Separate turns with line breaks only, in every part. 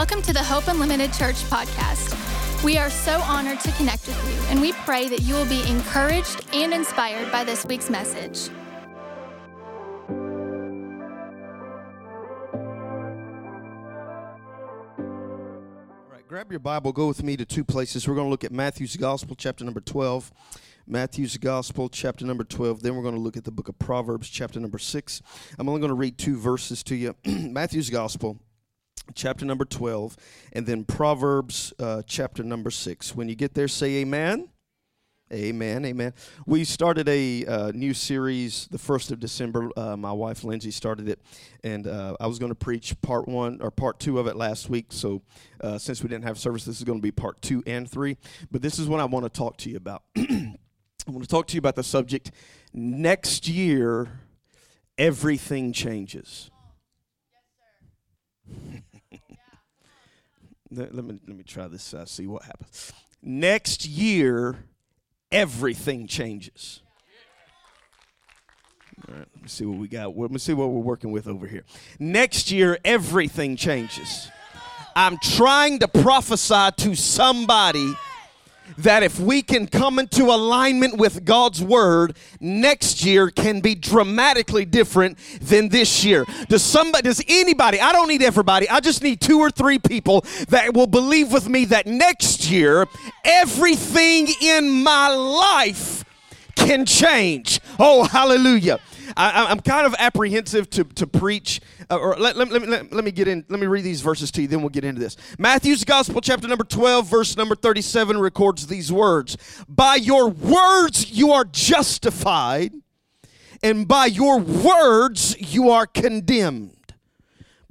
Welcome to the Hope Unlimited Church podcast. We are so honored to connect with you, and we pray that you will be encouraged and inspired by this week's message.
All right, grab your Bible, go with me to two places. We're going to look at Matthew's Gospel, chapter number 12. Matthew's Gospel, chapter number 12. Then we're going to look at the book of Proverbs, chapter number 6. I'm only going to read two verses to you. Matthew's Gospel, chapter number 12, and then Proverbs, uh, chapter number 6. When you get there, say amen. Amen, amen. We started a uh, new series the 1st of December. Uh, my wife Lindsay started it, and uh, I was going to preach part one or part two of it last week. So, uh, since we didn't have service, this is going to be part two and three. But this is what I want to talk to you about. I want to talk to you about the subject next year, everything changes. Let, let, me, let me try this, uh, see what happens. Next year, everything changes. All right, let me see what we got. Let me see what we're working with over here. Next year, everything changes. I'm trying to prophesy to somebody that if we can come into alignment with God's word, next year can be dramatically different than this year. Does somebody, does anybody, I don't need everybody, I just need two or three people that will believe with me that next year, everything in my life can change. Oh, hallelujah. I, am kind of apprehensive to, to preach, uh, or let, let, let, let, let me get in, let me read these verses to you, then we'll get into this. Matthew's Gospel, chapter number 12, verse number 37, records these words By your words you are justified, and by your words you are condemned.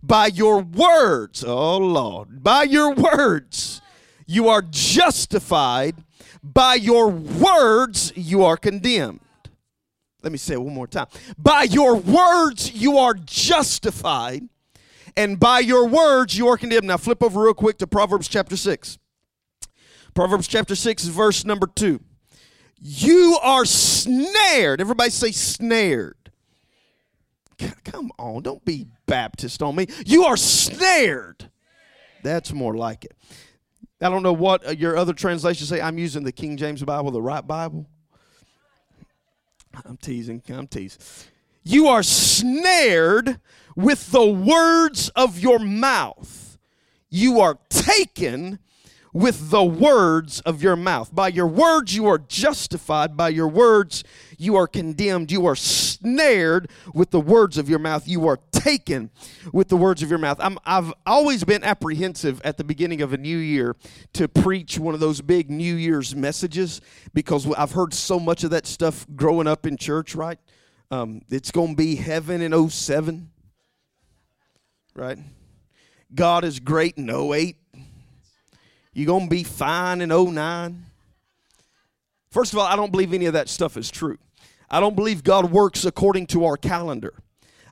By your words, oh Lord, by your words you are justified, by your words you are condemned. Let me say it one more time. By your words you are justified, and by your words you are condemned. Now flip over real quick to Proverbs chapter 6. Proverbs chapter 6, verse number 2. You are snared. Everybody say snared. Come on, don't be Baptist on me. You are snared. That's more like it. I don't know what uh, your other translations say. I'm using the King James Bible, the right Bible. I'm teasing. I'm teasing. You are snared with the words of your mouth. You are taken with the words of your mouth. By your words, you are justified. By your words, you are condemned. You are snared with the words of your mouth. You are taken with the words of your mouth. i have always been apprehensive at the beginning of a new year to preach one of those big New Year's messages because I've heard so much of that stuff growing up in church, right? Um, it's going to be heaven in 07, right? God is great in 08. You're going to be fine in 09. First of all, I don't believe any of that stuff is true. I don't believe God works according to our calendar.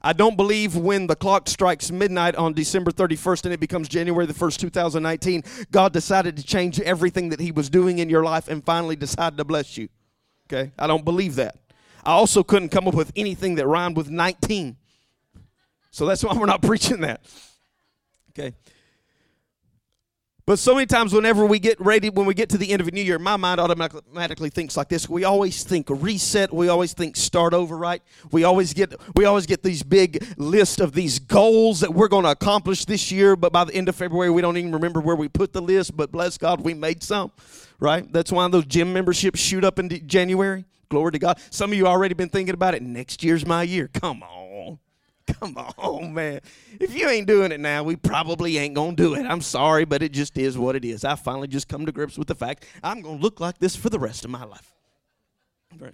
I don't believe when the clock strikes midnight on December 31st and it becomes January the 1st, 2019, God decided to change everything that He was doing in your life and finally decided to bless you. Okay? I don't believe that. I also couldn't come up with anything that rhymed with 19. So that's why we're not preaching that. Okay? But so many times, whenever we get ready, when we get to the end of a new year, my mind automatically thinks like this. We always think reset. We always think start over, right? We always get we always get these big list of these goals that we're going to accomplish this year. But by the end of February, we don't even remember where we put the list. But bless God, we made some, right? That's why those gym memberships shoot up in January. Glory to God. Some of you already been thinking about it. Next year's my year. Come on. Come on, man. If you ain't doing it now, we probably ain't going to do it. I'm sorry, but it just is what it is. I finally just come to grips with the fact I'm going to look like this for the rest of my life. Right.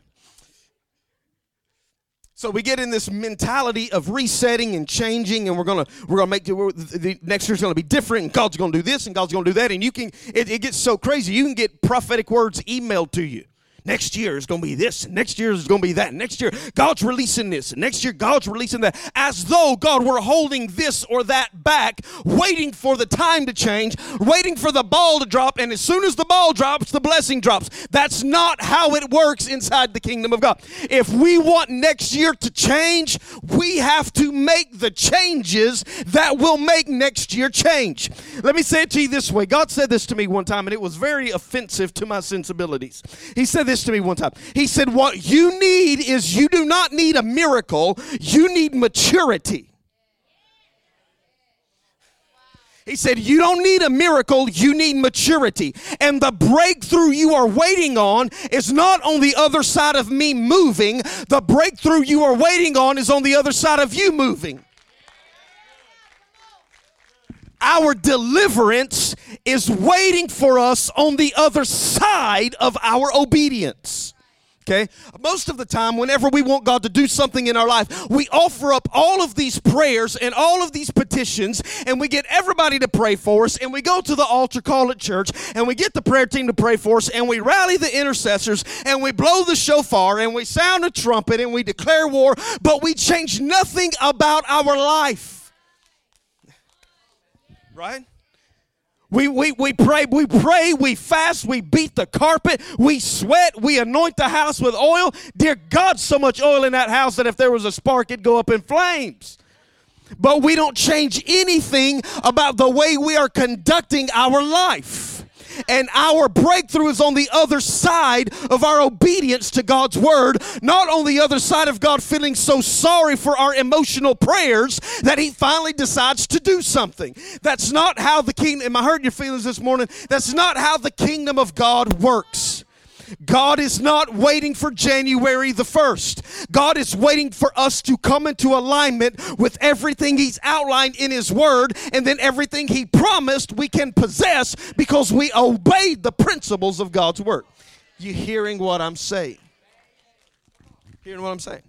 So we get in this mentality of resetting and changing, and we're gonna we're gonna make the, the next year's gonna be different, and God's gonna do this, and God's gonna do that, and you can it, it gets so crazy. You can get prophetic words emailed to you. Next year is going to be this, next year is going to be that. Next year, God's releasing this, next year, God's releasing that. As though God were holding this or that back, waiting for the time to change, waiting for the ball to drop, and as soon as the ball drops, the blessing drops. That's not how it works inside the kingdom of God. If we want next year to change, we have to make the changes that will make next year change. Let me say it to you this way God said this to me one time, and it was very offensive to my sensibilities. He said this to me one time. He said, What you need is you do not need a miracle, you need maturity. He said, You don't need a miracle, you need maturity. And the breakthrough you are waiting on is not on the other side of me moving, the breakthrough you are waiting on is on the other side of you moving. Our deliverance is waiting for us on the other side of our obedience. Okay? Most of the time, whenever we want God to do something in our life, we offer up all of these prayers and all of these petitions, and we get everybody to pray for us, and we go to the altar call at church, and we get the prayer team to pray for us, and we rally the intercessors, and we blow the shofar, and we sound a trumpet, and we declare war, but we change nothing about our life. Right? We, we, we pray, we pray, we fast, we beat the carpet, we sweat, we anoint the house with oil. Dear God, so much oil in that house that if there was a spark, it'd go up in flames. But we don't change anything about the way we are conducting our life. And our breakthrough is on the other side of our obedience to God's word, not on the other side of God feeling so sorry for our emotional prayers that He finally decides to do something. That's not how the kingdom, am I hurting your feelings this morning? That's not how the kingdom of God works. God is not waiting for January the 1st. God is waiting for us to come into alignment with everything He's outlined in His Word, and then everything He promised we can possess because we obeyed the principles of God's Word. You hearing what I'm saying? Hearing what I'm saying?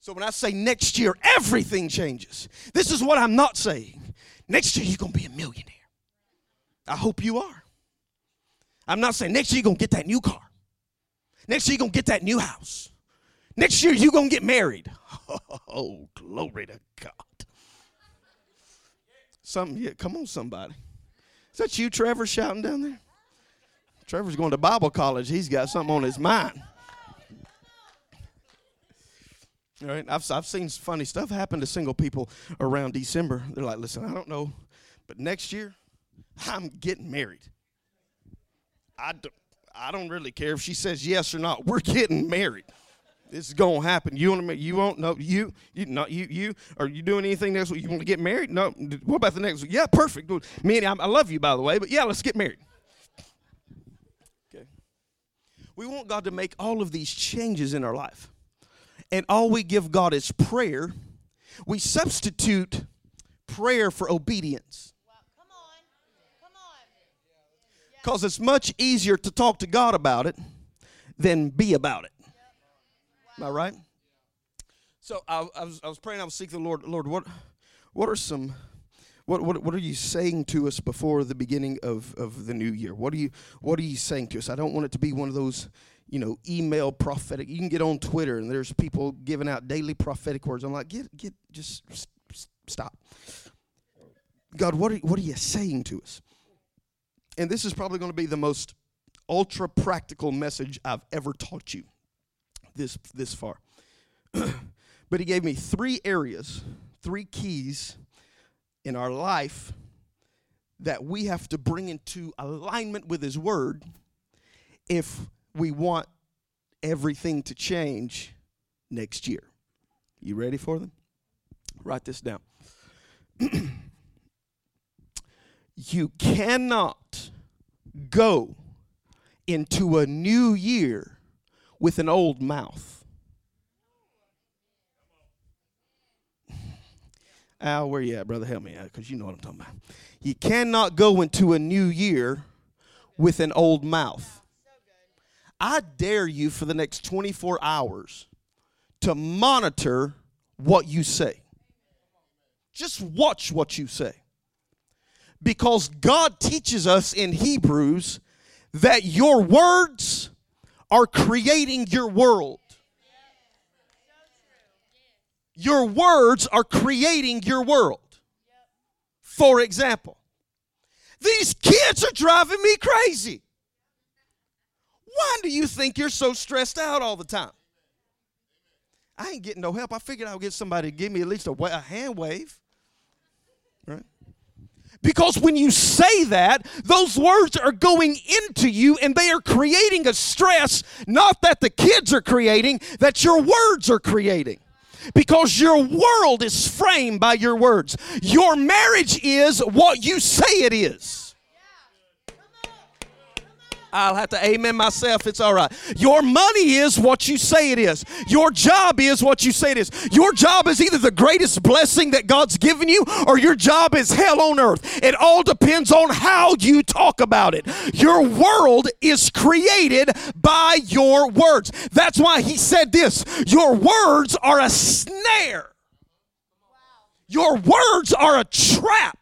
So when I say next year, everything changes. This is what I'm not saying. Next year, you're going to be a millionaire. I hope you are. I'm not saying next year you're going to get that new car. Next year you're going to get that new house. Next year you're going to get married. Oh, glory to God. Some, yeah, come on, somebody. Is that you, Trevor, shouting down there? Trevor's going to Bible college. He's got something on his mind. All right, I've, I've seen funny stuff happen to single people around December. They're like, listen, I don't know, but next year I'm getting married. I don't, I don't really care if she says yes or not. We're getting married. This is gonna happen. You want to? You won't? No. You? You? Not you? You? Are you doing anything next week? You want to get married? No. What about the next week? Yeah, perfect. Me and I, I love you, by the way. But yeah, let's get married. Okay. We want God to make all of these changes in our life, and all we give God is prayer. We substitute prayer for obedience. Because it's much easier to talk to God about it than be about it. Am I right? So I, I, was, I was praying, I was seeking the Lord. Lord, what, what are some, what, what, what are you saying to us before the beginning of, of the new year? What are you, what are you saying to us? I don't want it to be one of those, you know, email prophetic. You can get on Twitter and there's people giving out daily prophetic words. I'm like, get, get, just stop. God, what are, what are you saying to us? And this is probably going to be the most ultra practical message I've ever taught you this this far. but he gave me three areas, three keys in our life that we have to bring into alignment with his word if we want everything to change next year. You ready for them? Write this down. you cannot go into a new year with an old mouth. Al, where you at, brother? Help me out, because you know what I'm talking about. You cannot go into a new year with an old mouth. I dare you for the next 24 hours to monitor what you say. Just watch what you say because God teaches us in Hebrews that your words are creating your world. Your words are creating your world. For example, these kids are driving me crazy. Why do you think you're so stressed out all the time? I ain't getting no help. I figured I would get somebody to give me at least a, a hand wave. Right? Because when you say that, those words are going into you and they are creating a stress, not that the kids are creating, that your words are creating because your world is framed by your words. Your marriage is what you say it is. I'll have to amen myself. It's all right. Your money is what you say it is. Your job is what you say it is. Your job is either the greatest blessing that God's given you or your job is hell on earth. It all depends on how you talk about it. Your world is created by your words. That's why he said this Your words are a snare, your words are a trap.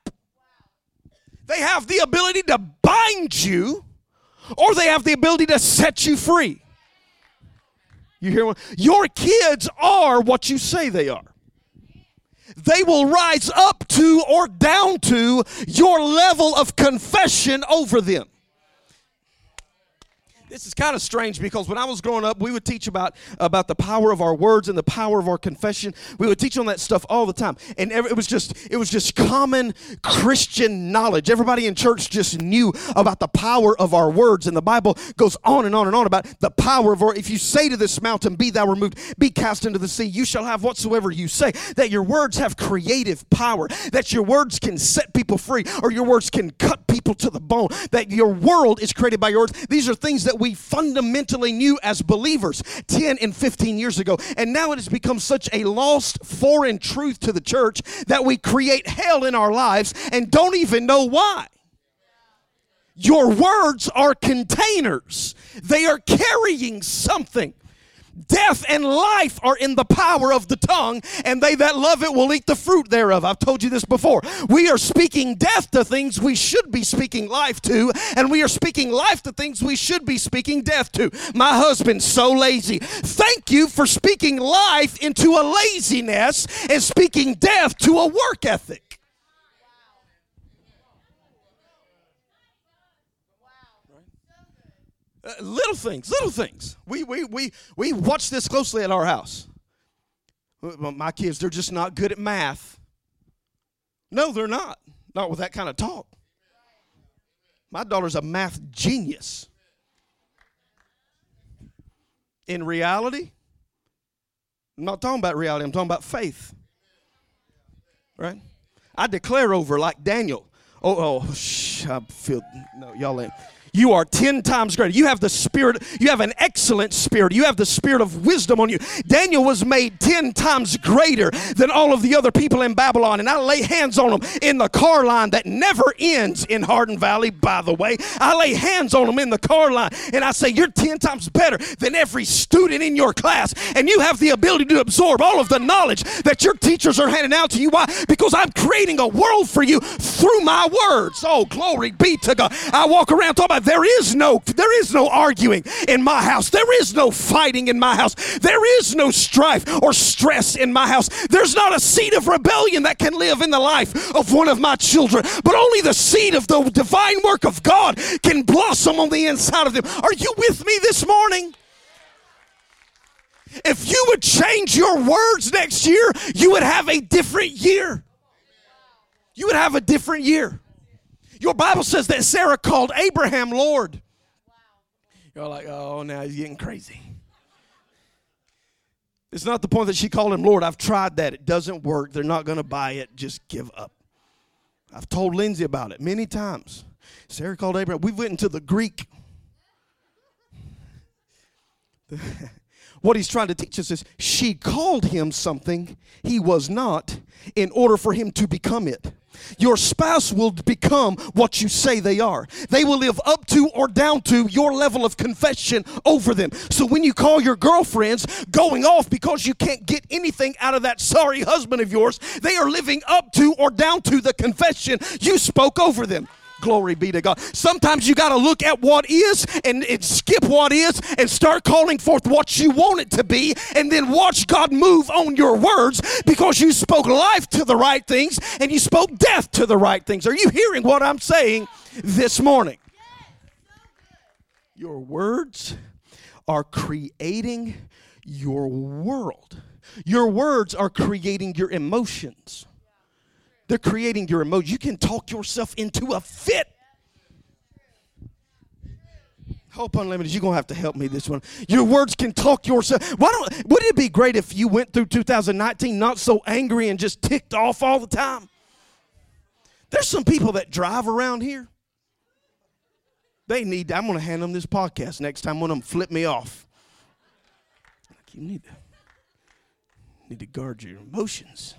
They have the ability to bind you or they have the ability to set you free. You hear what? Your kids are what you say they are. They will rise up to or down to your level of confession over them. This is kind of strange because when I was growing up, we would teach about, about the power of our words and the power of our confession. We would teach on that stuff all the time. And it was just it was just common Christian knowledge. Everybody in church just knew about the power of our words. And the Bible goes on and on and on about the power of our if you say to this mountain, be thou removed, be cast into the sea, you shall have whatsoever you say. That your words have creative power, that your words can set people free, or your words can cut people to the bone, that your world is created by your words. These are things that we fundamentally knew as believers 10 and 15 years ago. And now it has become such a lost foreign truth to the church that we create hell in our lives and don't even know why. Your words are containers, they are carrying something. Death and life are in the power of the tongue, and they that love it will eat the fruit thereof. I've told you this before. We are speaking death to things we should be speaking life to, and we are speaking life to things we should be speaking death to. My husband's so lazy. Thank you for speaking life into a laziness and speaking death to a work ethic. Uh, little things, little things. We, we, we, we watch this closely at our house. My kids, they're just not good at math. No, they're not. Not with that kind of talk. My daughter's a math genius. In reality, I'm not talking about reality, I'm talking about faith. Right? I declare over like Daniel. Oh, oh, shh, I feel, no, y'all ain't you are 10 times greater. You have the spirit, you have an excellent spirit. You have the spirit of wisdom on you. Daniel was made 10 times greater than all of the other people in Babylon. And I lay hands on them in the car line that never ends in Hardin Valley, by the way. I lay hands on them in the car line and I say, You're 10 times better than every student in your class. And you have the ability to absorb all of the knowledge that your teachers are handing out to you. Why? Because I'm creating a world for you through my words. Oh, glory be to God. I walk around talking about there is no there is no arguing in my house. There is no fighting in my house. There is no strife or stress in my house. There's not a seed of rebellion that can live in the life of one of my children, but only the seed of the divine work of God can blossom on the inside of them. Are you with me this morning? If you would change your words next year, you would have a different year. You would have a different year. Your Bible says that Sarah called Abraham Lord. You're like, oh, now he's getting crazy. It's not the point that she called him Lord. I've tried that. It doesn't work. They're not going to buy it. Just give up. I've told Lindsay about it many times. Sarah called Abraham. We went into the Greek. what he's trying to teach us is she called him something he was not in order for him to become it. Your spouse will become what you say they are. They will live up to or down to your level of confession over them. So when you call your girlfriends going off because you can't get anything out of that sorry husband of yours, they are living up to or down to the confession you spoke over them. Glory be to God. Sometimes you got to look at what is and, and skip what is and start calling forth what you want it to be and then watch God move on your words because you spoke life to the right things and you spoke death to the right things. Are you hearing what I'm saying this morning? Your words are creating your world. Your words are creating your emotions. They're creating your emotions. You can talk yourself into a fit. Hope Unlimited, you're gonna have to help me this one. Your words can talk yourself. Why don't wouldn't it be great if you went through 2019 not so angry and just ticked off all the time? There's some people that drive around here. They need, I'm gonna hand them this podcast next time one of them flip me off. You need to need to guard your emotions.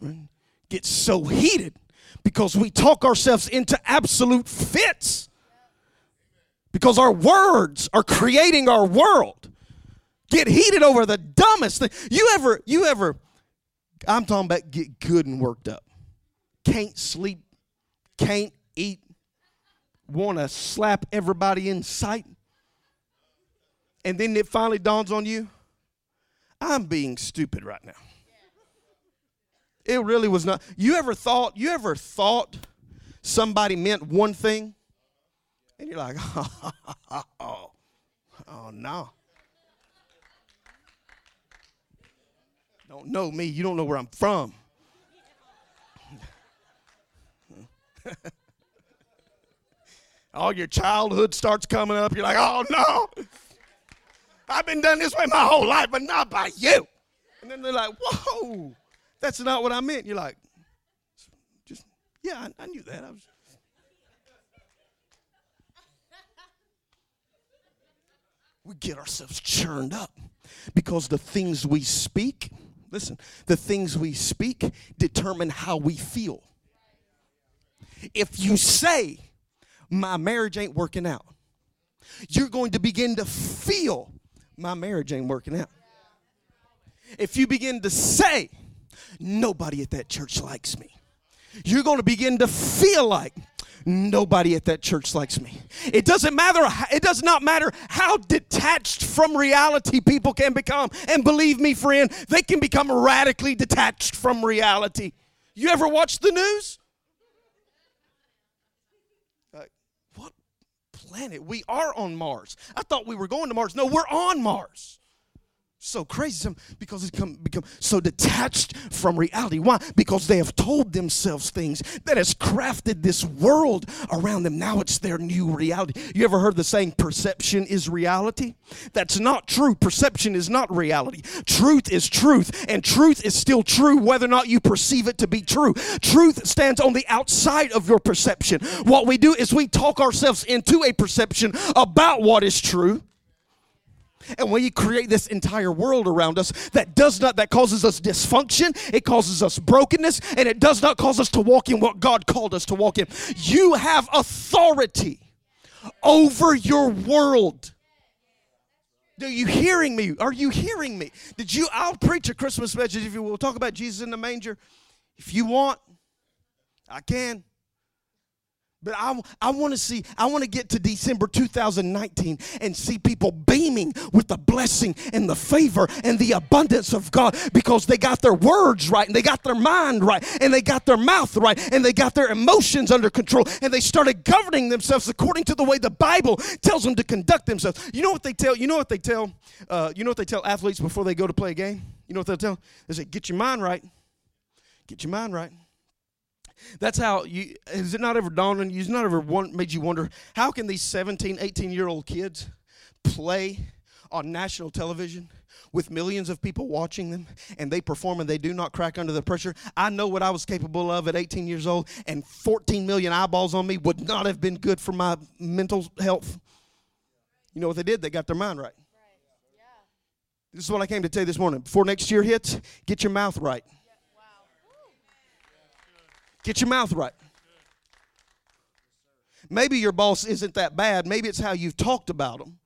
Right? Get so heated because we talk ourselves into absolute fits. Because our words are creating our world. Get heated over the dumbest thing. You ever, you ever, I'm talking about get good and worked up. Can't sleep, can't eat, want to slap everybody in sight. And then it finally dawns on you I'm being stupid right now. It really was not. You ever thought, you ever thought somebody meant one thing? And you're like, oh, oh, oh no. Don't know me. You don't know where I'm from. All your childhood starts coming up. You're like, oh no. I've been done this way my whole life, but not by you. And then they're like, whoa, that's not what I meant. You're like, just, yeah, I, I knew that. I was. We get ourselves churned up because the things we speak, listen, the things we speak determine how we feel. If you say, my marriage ain't working out, you're going to begin to feel my marriage ain't working out. If you begin to say, nobody at that church likes me, you're going to begin to feel like nobody at that church likes me. It doesn't matter it does not matter how detached from reality people can become. And believe me friend, they can become radically detached from reality. You ever watch the news? Like, what planet. We are on Mars. I thought we were going to Mars. No, we're on Mars so crazy because it's become, become so detached from reality. Why? Because they have told themselves things that has crafted this world around them. Now it's their new reality. You ever heard the saying, perception is reality? That's not true. Perception is not reality. Truth is truth, and truth is still true whether or not you perceive it to be true. Truth stands on the outside of your perception. What we do is we talk ourselves into a perception about what is true and we create this entire world around us that does not that causes us dysfunction it causes us brokenness and it does not cause us to walk in what god called us to walk in. You have authority over your world. Are you hearing me? Are you hearing me? Did you i'll preach a christmas message if you will. Talk about jesus in the manger. If you want i can but I, I want to see, I want to get to December 2019 and see people beaming with the blessing and the favor and the abundance of God because they got their words right and they got their mind right and they got their mouth right and they got their emotions under control and they started governing themselves according to the way the Bible tells them to conduct themselves. You know what they tell, you know what they tell, uh, you know what they tell athletes before they go to play a game? You know what they'll tell? They say, get your mind right. Get your mind right. That's how you, has it not ever dawned on you, has not ever made you wonder, how can these 17, 18 year old kids play on national television with millions of people watching them and they perform and they do not crack under the pressure. I know what I was capable of at 18 years old, and 14 million eyeballs on me would not have been good for my mental health. You know what they did? They got their mind right. This is what I came to tell you this morning. Before next year hits, get your mouth right. Get your mouth right. Maybe your boss isn't that bad. Maybe it's how you've talked about them.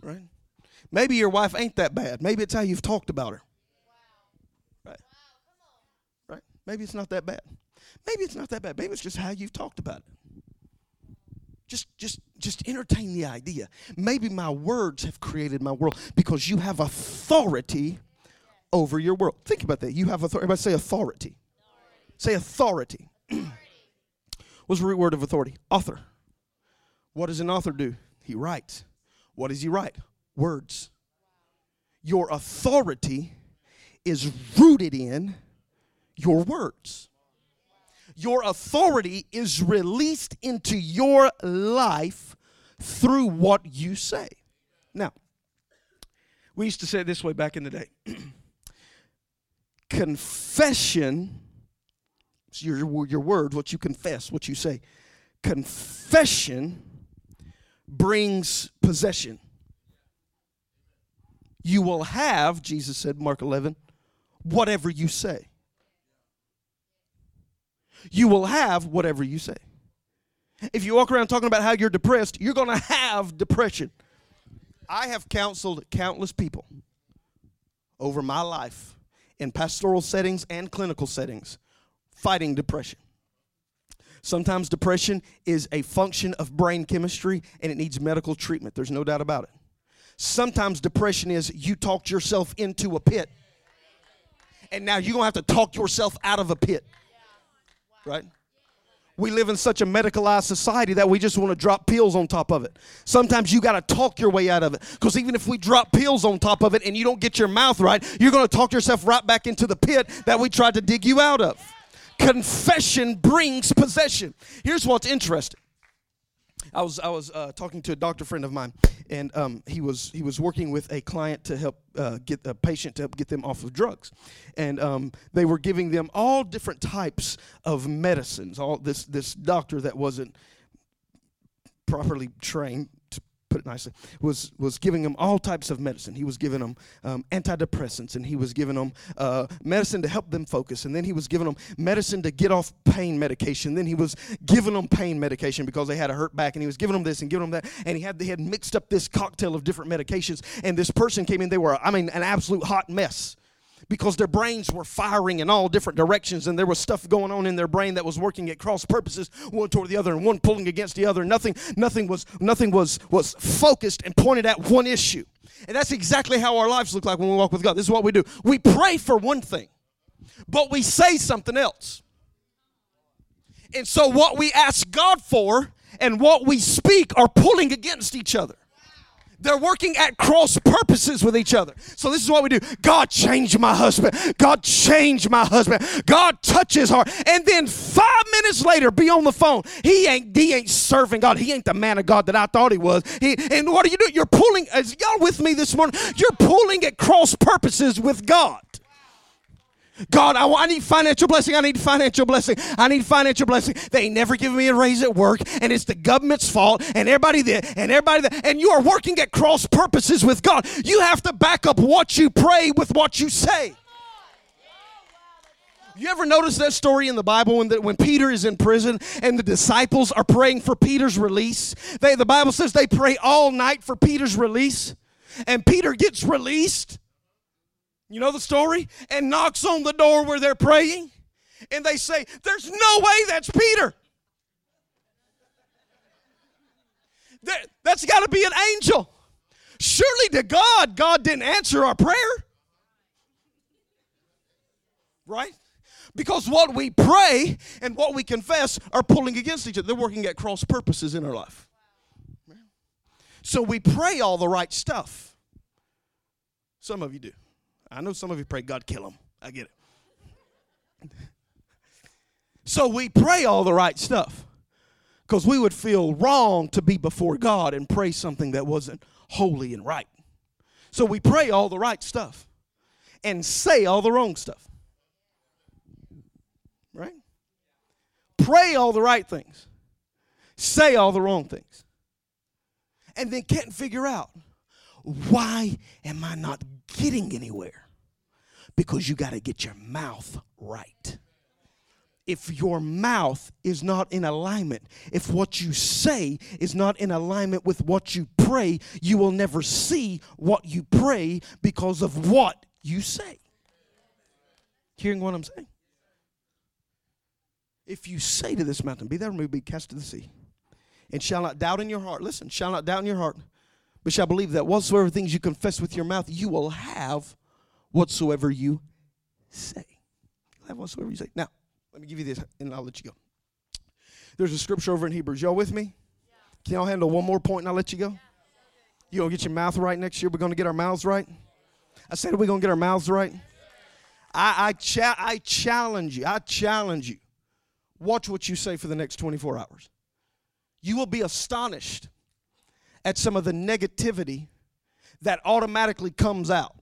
Right? Maybe your wife ain't that bad. Maybe it's how you've talked about her. Right? Right? Maybe it's not that bad. Maybe it's not that bad. Maybe it's just how you've talked about it. Just, just, just entertain the idea. Maybe my words have created my world because you have authority over your world. Think about that. You have authority. Everybody say authority. Say authority. What's the root word of authority? Author. What does an author do? He writes. What does he write? Words. Your authority is rooted in your words. Your authority is released into your life through what you say. Now, we used to say it this way back in the day confession, your, your words, what you confess, what you say, confession brings possession. You will have, Jesus said, Mark 11, whatever you say. You will have whatever you say. If you walk around talking about how you're depressed, you're going to have depression. I have counseled countless people over my life in pastoral settings and clinical settings fighting depression. Sometimes depression is a function of brain chemistry and it needs medical treatment. There's no doubt about it. Sometimes depression is you talked yourself into a pit and now you're going to have to talk yourself out of a pit. Right? We live in such a medicalized society that we just want to drop pills on top of it. Sometimes you got to talk your way out of it. Because even if we drop pills on top of it and you don't get your mouth right, you're going to talk yourself right back into the pit that we tried to dig you out of. Confession brings possession. Here's what's interesting. I was I was uh, talking to a doctor friend of mine, and um, he was he was working with a client to help uh, get a patient to help get them off of drugs, and um, they were giving them all different types of medicines. All this this doctor that wasn't properly trained put it nicely, was, was giving them all types of medicine. He was giving them um, antidepressants, and he was giving them uh, medicine to help them focus, and then he was giving them medicine to get off pain medication. Then he was giving them pain medication because they had a hurt back, and he was giving them this and giving them that, and he had they had mixed up this cocktail of different medications. And this person came in, they were, I mean, an absolute hot mess because their brains were firing in all different directions and there was stuff going on in their brain that was working at cross purposes one toward the other and one pulling against the other. Nothing nothing was nothing was was focused and pointed at one issue. And that's exactly how our lives look like when we walk with god. This is what we do. We pray for one thing but we say something else. And so what we ask god for and what we speak are pulling against each other they're working at cross purposes with each other. So this is what we do. God change my husband. God change my husband. God touch his heart. And then five minutes later, be on the phone. He ain't he ain't serving God. He ain't the man of God that I thought he was. He, and what are you doing? You're pulling, as y'all with me this morning, you're pulling at cross purposes with God. God, I, I, need financial blessing. I need financial blessing. I need financial blessing. They ain't never given me a raise at work, and it's the government's fault, and everybody there, and everybody there, and you are working at cross purposes with God. You have to back up what you pray with what you say. You ever notice that story in the Bible when, the, when Peter is in prison and the disciples are praying for Peter's release? They, the Bible says they pray all night for Peter's release, and Peter gets released you know the story? And knocks on the door where they're praying. And they say, There's no way that's Peter. That, that's got to be an angel. Surely to God, God didn't answer our prayer. Right? Because what we pray and what we confess are pulling against each other. They're working at cross purposes in our life. So we pray all the right stuff. Some of you do. I know some of you pray, God kill him. I get it. so we pray all the right stuff because we would feel wrong to be before God and pray something that wasn't holy and right. So we pray all the right stuff and say all the wrong stuff. Right? Pray all the right things, say all the wrong things, and then can't figure out why am I not getting anywhere? Because you got to get your mouth right. If your mouth is not in alignment, if what you say is not in alignment with what you pray, you will never see what you pray because of what you say. Hearing what I'm saying? If you say to this mountain, Be thou removed, be cast to the sea, and shall not doubt in your heart, listen, shall not doubt in your heart, but shall believe that whatsoever things you confess with your mouth, you will have whatsoever you say. You'll have whatsoever you say. Now, let me give you this, and I'll let you go. There's a scripture over in Hebrews. Y'all with me? Can y'all handle one more point and I'll let you go? You gonna get your mouth right next year? We're gonna get our mouths right? I said, we're we gonna get our mouths right? I I, cha- I challenge you. I challenge you. Watch what you say for the next 24 hours. You will be astonished at some of the negativity that automatically comes out.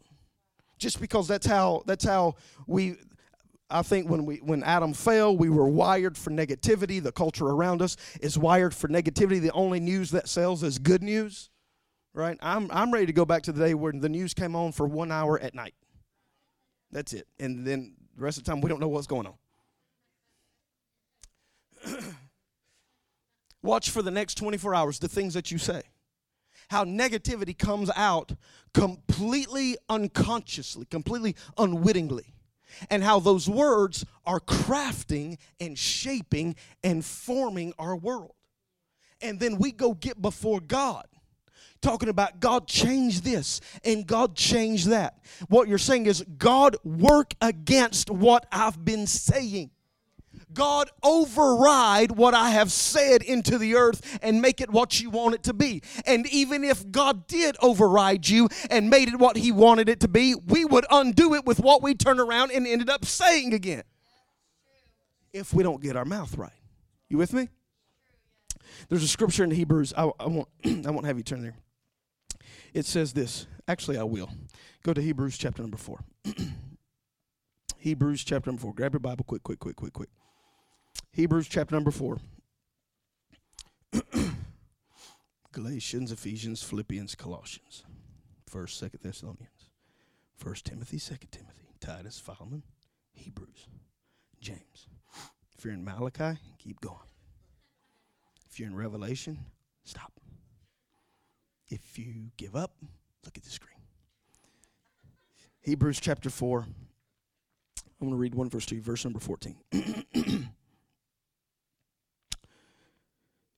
Just because that's how that's how we I think when we when Adam fell, we were wired for negativity. The culture around us is wired for negativity. The only news that sells is good news. Right? I'm I'm ready to go back to the day where the news came on for 1 hour at night. That's it. And then the rest of the time we don't know what's going on. Watch for the next 24 hours the things that you say. How negativity comes out completely unconsciously, completely unwittingly. And how those words are crafting and shaping and forming our world. And then we go get before God talking about God changed this and God changed that. What you're saying is, God, work against what I've been saying. God, override what I have said into the earth and make it what you want it to be. And even if God did override you and made it what He wanted it to be, we would undo it with what we turned around and ended up saying again. If we don't get our mouth right. You with me? There's a scripture in Hebrews. I, I won't, I won't have you turn there. It says this. Actually, I will. Go to Hebrews chapter number 4. Hebrews chapter number 4. Grab your Bible quick, quick, quick, quick, quick. Hebrews chapter number 4. Galatians, Ephesians, Philippians, Colossians. First, Second Thessalonians. First Timothy, Second Timothy, Titus, Philemon, Hebrews, James. If you're in Malachi, keep going. If you're in Revelation, stop. If you give up, look at the screen. Hebrews chapter 4. I'm going to read 1 verse 2, verse number 14.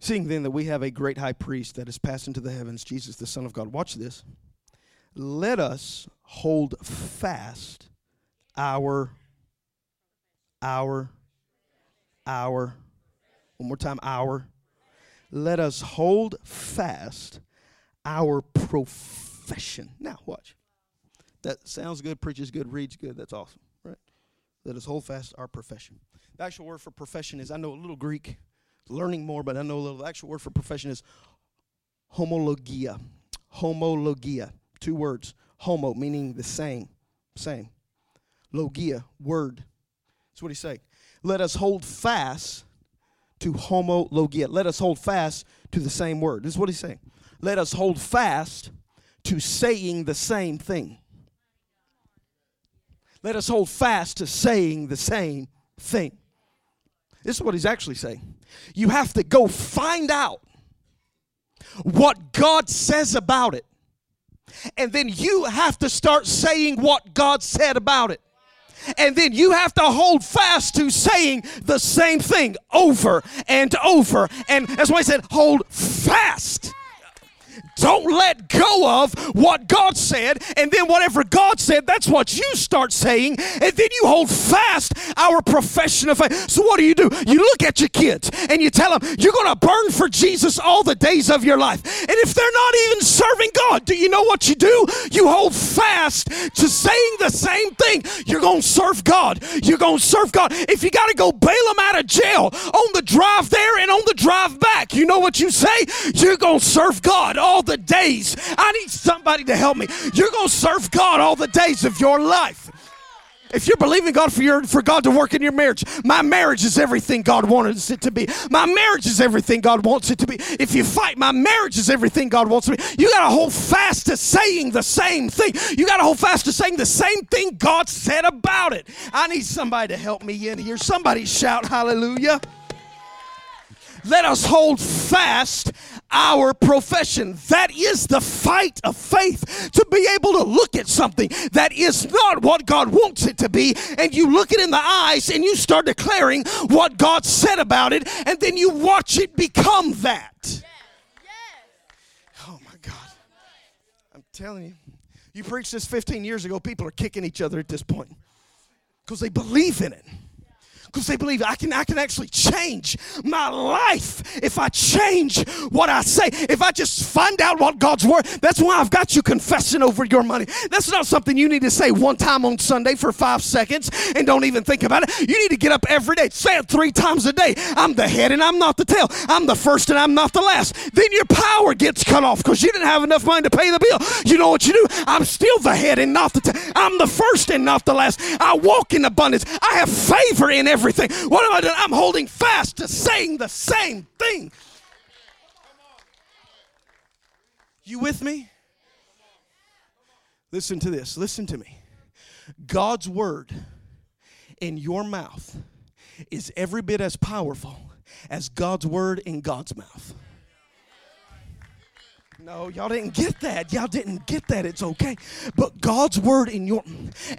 Seeing then that we have a great high priest that has passed into the heavens, Jesus the Son of God. Watch this. Let us hold fast our, our, our, one more time, our. Let us hold fast our profession. Now, watch. That sounds good, preaches good, reads good. That's awesome, right? Let us hold fast our profession. The actual word for profession is, I know a little Greek, learning more, but I know a little. The actual word for profession is homologia. Homologia. Two words. Homo, meaning the same. Same. Logia, word. That's what he's saying. Let us hold fast to homologia. Let us hold fast to the same word. This is what he's saying. Let us hold fast to saying the same thing. Let us hold fast to saying the same thing. This is what he's actually saying. You have to go find out what God says about it. And then you have to start saying what God said about it. And then you have to hold fast to saying the same thing over and over. And that's why I said, hold fast don't let go of what God said, and then whatever God said, that's what you start saying, and then you hold fast our profession of faith. So, what do you do? You look at your kids and you tell them, You're going to burn for Jesus all the days of your life. And if they're not even serving God, do you know what you do? You hold fast to saying the same thing. You're going to serve God. You're going to serve God. If you got to go bail them out of jail on the drive there and on the drive back, you know what you say? You're going to serve God all the days. I need somebody to help me. You're going to serve God all the days of your life. If you're believing God for your for God to work in your marriage, my marriage is everything God wants it to be. My marriage is everything God wants it to be. If you fight, my marriage is everything God wants it to be. You got to hold fast to saying the same thing. You got to hold fast to saying the same thing God said about it. I need somebody to help me in here. Somebody shout hallelujah. Let us hold fast our profession. That is the fight of faith to be able to look at something that is not what God wants it to be, and you look it in the eyes and you start declaring what God said about it, and then you watch it become that. Oh my God. I'm telling you. You preached this 15 years ago, people are kicking each other at this point because they believe in it because they believe I can, I can actually change my life if I change what I say. If I just find out what God's word, that's why I've got you confessing over your money. That's not something you need to say one time on Sunday for five seconds and don't even think about it. You need to get up every day, say it three times a day. I'm the head and I'm not the tail. I'm the first and I'm not the last. Then your power gets cut off because you didn't have enough money to pay the bill. You know what you do? I'm still the head and not the tail. I'm the first and not the last. I walk in abundance. I have favor in every everything. What am I doing? I'm holding fast to saying the same thing. You with me? Listen to this. Listen to me. God's word in your mouth is every bit as powerful as God's word in God's mouth. No, y'all didn't get that. Y'all didn't get that. It's okay. But God's word in your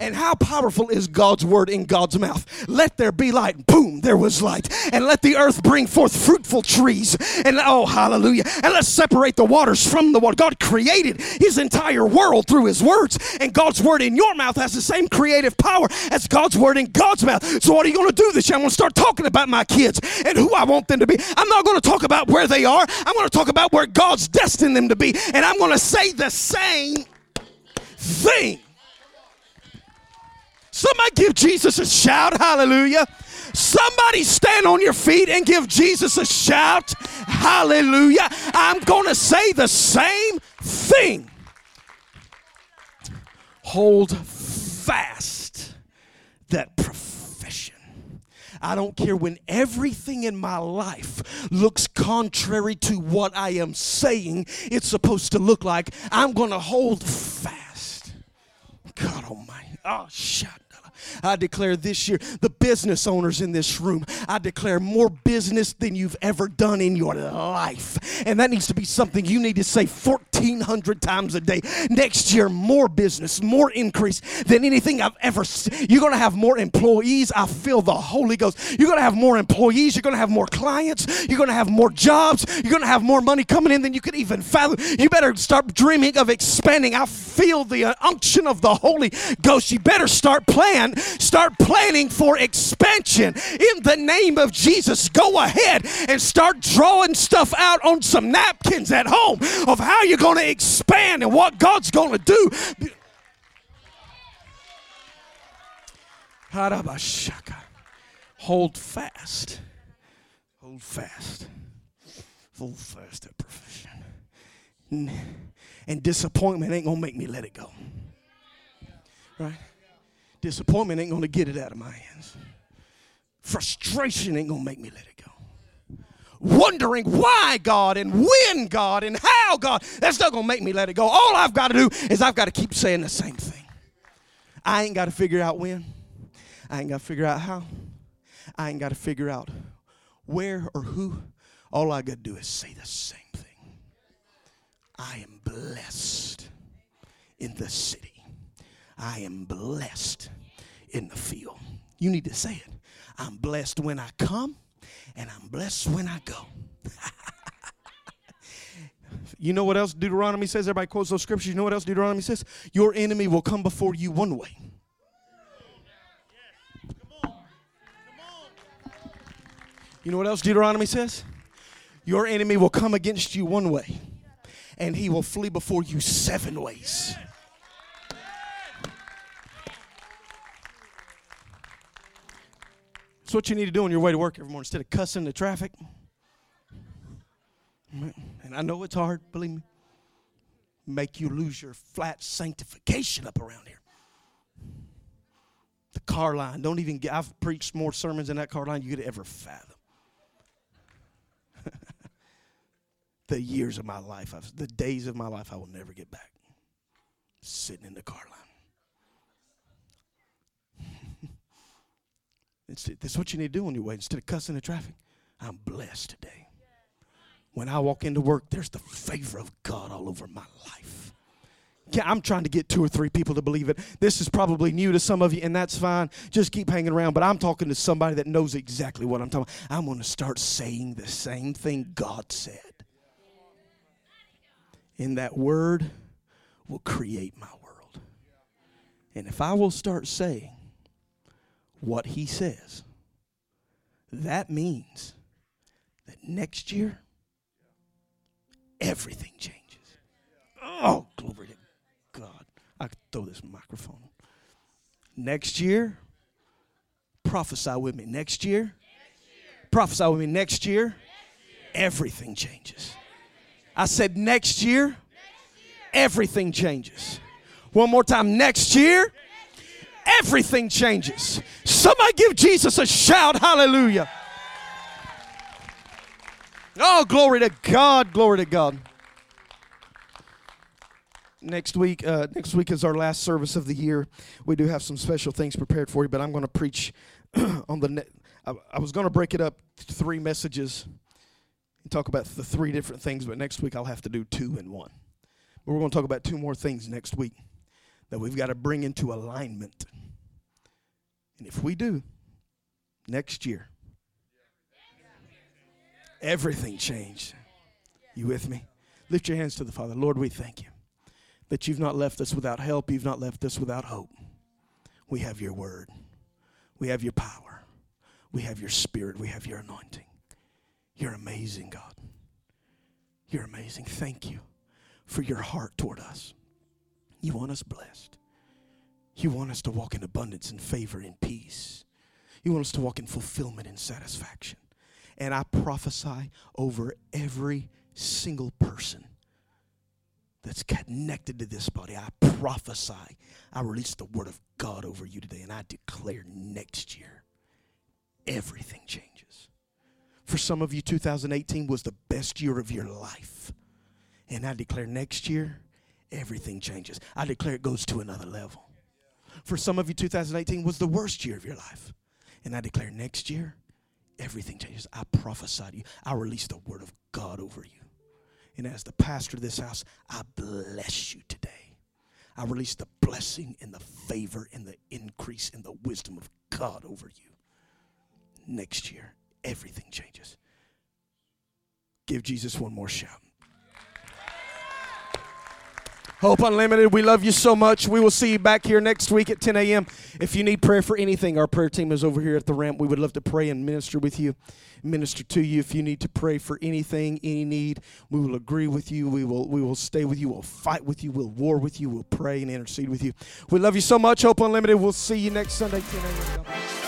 and how powerful is God's word in God's mouth? Let there be light. Boom, there was light. And let the earth bring forth fruitful trees. And oh, hallelujah. And let's separate the waters from the water. God created his entire world through his words. And God's word in your mouth has the same creative power as God's word in God's mouth. So what are you going to do this year? I'm going to start talking about my kids and who I want them to be. I'm not going to talk about where they are. I'm going to talk about where God's destined them to be. And I'm going to say the same thing. Somebody give Jesus a shout. Hallelujah. Somebody stand on your feet and give Jesus a shout. Hallelujah. I'm going to say the same thing. Hold fast that I don't care when everything in my life looks contrary to what I am saying, it's supposed to look like I'm going to hold fast. God Almighty. Oh, shut I declare this year, the business owners in this room, I declare more business than you've ever done in your life. And that needs to be something you need to say 1,400 times a day. Next year, more business, more increase than anything I've ever seen. You're going to have more employees. I feel the Holy Ghost. You're going to have more employees. You're going to have more clients. You're going to have more jobs. You're going to have more money coming in than you could even fathom. You better start dreaming of expanding. I feel the unction of the Holy Ghost. You better start Start planning for expansion in the name of Jesus. Go ahead and start drawing stuff out on some napkins at home of how you're going to expand and what God's going to do. Hold fast. Hold fast. Hold fast at profession. And disappointment ain't going to make me let it go. Right? Disappointment ain't going to get it out of my hands. Frustration ain't going to make me let it go. Wondering why God and when God and how God, that's not going to make me let it go. All I've got to do is I've got to keep saying the same thing. I ain't got to figure out when. I ain't got to figure out how. I ain't got to figure out where or who. All I got to do is say the same thing. I am blessed in the city. I am blessed in the field. You need to say it. I'm blessed when I come, and I'm blessed when I go. you know what else Deuteronomy says? Everybody quotes those scriptures. You know what else Deuteronomy says? Your enemy will come before you one way. You know what else Deuteronomy says? Your enemy will come against you one way, and he will flee before you seven ways. It's what you need to do on your way to work every morning instead of cussing the traffic. And I know it's hard, believe me. Make you lose your flat sanctification up around here. The car line. Don't even get, I've preached more sermons in that car line you could ever fathom. the years of my life, I've, the days of my life I will never get back. Sitting in the car line. That's what you need to do on your way. Instead of cussing the traffic, I'm blessed today. when I walk into work, there's the favor of God all over my life. Yeah, I'm trying to get two or three people to believe it. This is probably new to some of you, and that's fine. Just keep hanging around. But I'm talking to somebody that knows exactly what I'm talking about. I'm going to start saying the same thing God said. And that word will create my world. And if I will start saying what He says, that means that next year, everything changes. Oh, glory to God. I could throw this microphone. Next year, prophesy with me. Next year, next year. prophesy with me. Next year, next year. everything changes. I said, next year, next year. everything changes. One more time. Next year, everything changes. Somebody give Jesus a shout. Hallelujah. Oh, glory to God. Glory to God next week. Uh, next week is our last service of the year. We do have some special things prepared for you, but I'm going to preach on the. Ne- I, I was going to break it up three messages and talk about the three different things, but next week I'll have to do two in one. But we're going to talk about two more things next week that we've got to bring into alignment. And if we do, next year, everything changed. You with me? Lift your hands to the Father. Lord, we thank you that you've not left us without help, you've not left us without hope. We have your word, we have your power, we have your spirit, we have your anointing. You're amazing, God. You're amazing. Thank you for your heart toward us. You want us blessed. You want us to walk in abundance and favor and peace. You want us to walk in fulfillment and satisfaction. And I prophesy over every single person that's connected to this body. I prophesy. I release the word of God over you today, and I declare next year everything changes. For some of you, 2018 was the best year of your life. And I declare next year, everything changes. I declare it goes to another level. For some of you, 2018 was the worst year of your life. And I declare next year, everything changes. I prophesy to you. I release the word of God over you. And as the pastor of this house, I bless you today. I release the blessing and the favor and the increase and the wisdom of God over you. Next year, everything changes. Give Jesus one more shout. Hope Unlimited, we love you so much. We will see you back here next week at 10 a.m. If you need prayer for anything, our prayer team is over here at the ramp. We would love to pray and minister with you, minister to you. If you need to pray for anything, any need, we will agree with you. We will we will stay with you. We'll fight with you. We'll war with you. We'll pray and intercede with you. We love you so much. Hope Unlimited. We'll see you next Sunday, 10 a.m.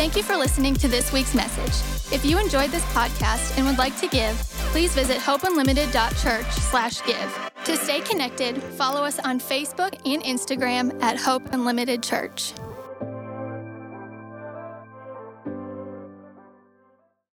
Thank you for listening to this week's message. If you enjoyed this podcast and would like to give, please visit hopeunlimited.church/give. To stay connected, follow us on Facebook and Instagram at Hope Unlimited Church.